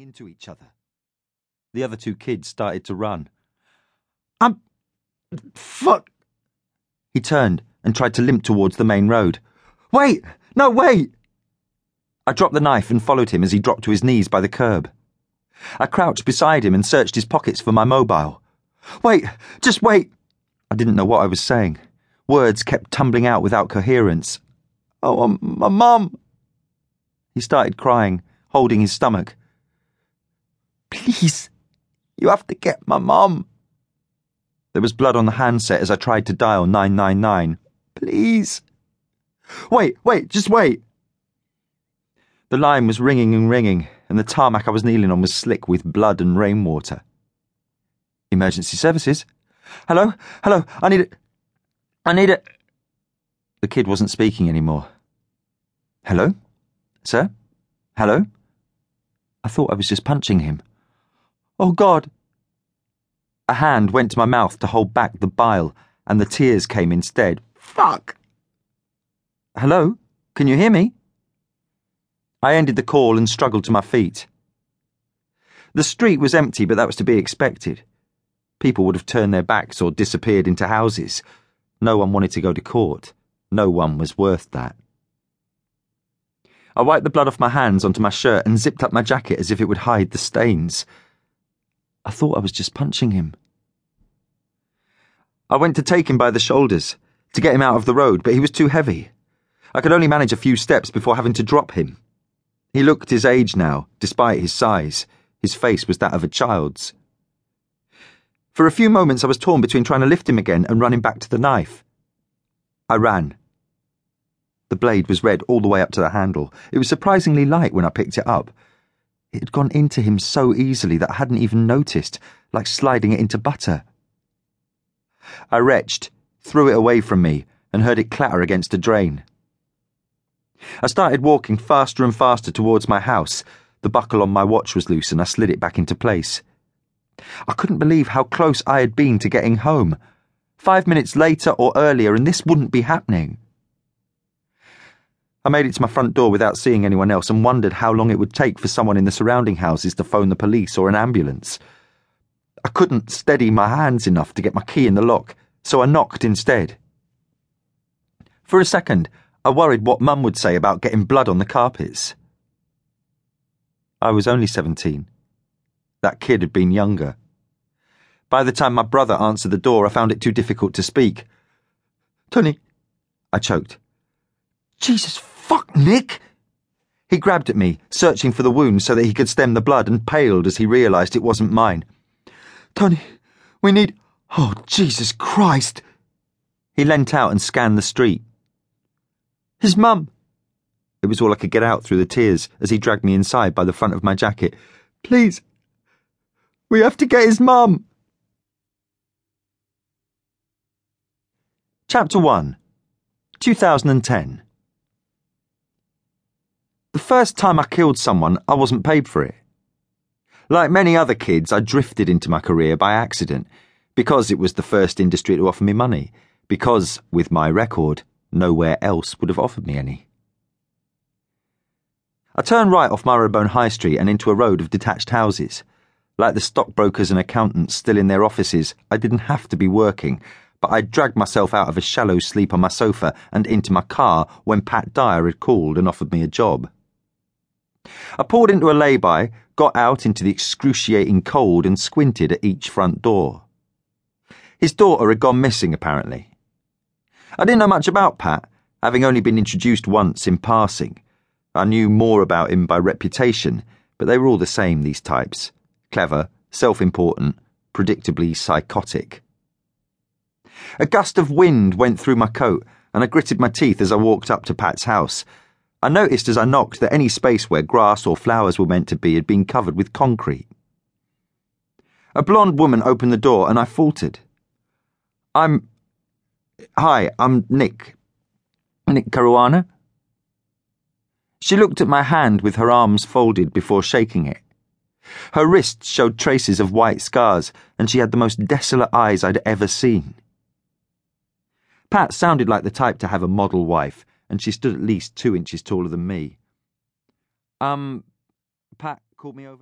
into each other. The other two kids started to run. I'm. Fuck. He turned and tried to limp towards the main road. Wait! No, wait! I dropped the knife and followed him as he dropped to his knees by the curb. I crouched beside him and searched his pockets for my mobile. Wait! Just wait! I didn't know what I was saying. Words kept tumbling out without coherence. Oh, um, my mum! He started crying, holding his stomach. Please, you have to get my mum. There was blood on the handset as I tried to dial 999. Please. Wait, wait, just wait. The line was ringing and ringing, and the tarmac I was kneeling on was slick with blood and rainwater. Emergency services? Hello? Hello? I need it. I need it. The kid wasn't speaking anymore. Hello? Sir? Hello? I thought I was just punching him. Oh, God! A hand went to my mouth to hold back the bile, and the tears came instead. Fuck! Hello? Can you hear me? I ended the call and struggled to my feet. The street was empty, but that was to be expected. People would have turned their backs or disappeared into houses. No one wanted to go to court. No one was worth that. I wiped the blood off my hands onto my shirt and zipped up my jacket as if it would hide the stains. I thought I was just punching him. I went to take him by the shoulders, to get him out of the road, but he was too heavy. I could only manage a few steps before having to drop him. He looked his age now, despite his size. His face was that of a child's. For a few moments, I was torn between trying to lift him again and running back to the knife. I ran. The blade was red all the way up to the handle. It was surprisingly light when I picked it up. It had gone into him so easily that I hadn't even noticed, like sliding it into butter. I retched, threw it away from me, and heard it clatter against a drain. I started walking faster and faster towards my house. The buckle on my watch was loose and I slid it back into place. I couldn't believe how close I had been to getting home. Five minutes later or earlier, and this wouldn't be happening. I made it to my front door without seeing anyone else and wondered how long it would take for someone in the surrounding houses to phone the police or an ambulance. I couldn't steady my hands enough to get my key in the lock, so I knocked instead. For a second, I worried what Mum would say about getting blood on the carpets. I was only 17. That kid had been younger. By the time my brother answered the door, I found it too difficult to speak. Tony, I choked. Jesus Fuck, Nic! He grabbed at me, searching for the wound so that he could stem the blood, and paled as he realised it wasn't mine. Tony, we need. Oh, Jesus Christ! He leant out and scanned the street. His mum! It was all I could get out through the tears as he dragged me inside by the front of my jacket. Please, we have to get his mum! Chapter 1 2010 the first time I killed someone, I wasn't paid for it. Like many other kids, I drifted into my career by accident, because it was the first industry to offer me money, because, with my record, nowhere else would have offered me any. I turned right off Marylebone High Street and into a road of detached houses. Like the stockbrokers and accountants still in their offices, I didn't have to be working, but I dragged myself out of a shallow sleep on my sofa and into my car when Pat Dyer had called and offered me a job. I pulled into a lay-by, got out into the excruciating cold, and squinted at each front door. His daughter had gone missing, apparently. I didn't know much about Pat, having only been introduced once in passing. I knew more about him by reputation, but they were all the same, these types clever, self important, predictably psychotic. A gust of wind went through my coat, and I gritted my teeth as I walked up to Pat's house I noticed as I knocked that any space where grass or flowers were meant to be had been covered with concrete. A blonde woman opened the door and I faltered. I'm. Hi, I'm Nic. Nic Caruana? She looked at my hand with her arms folded before shaking it. Her wrists showed traces of white scars, and she had the most desolate eyes I'd ever seen. Pat sounded like the type to have a model wife, and she stood at least two inches taller than me. Um, Pat called me over.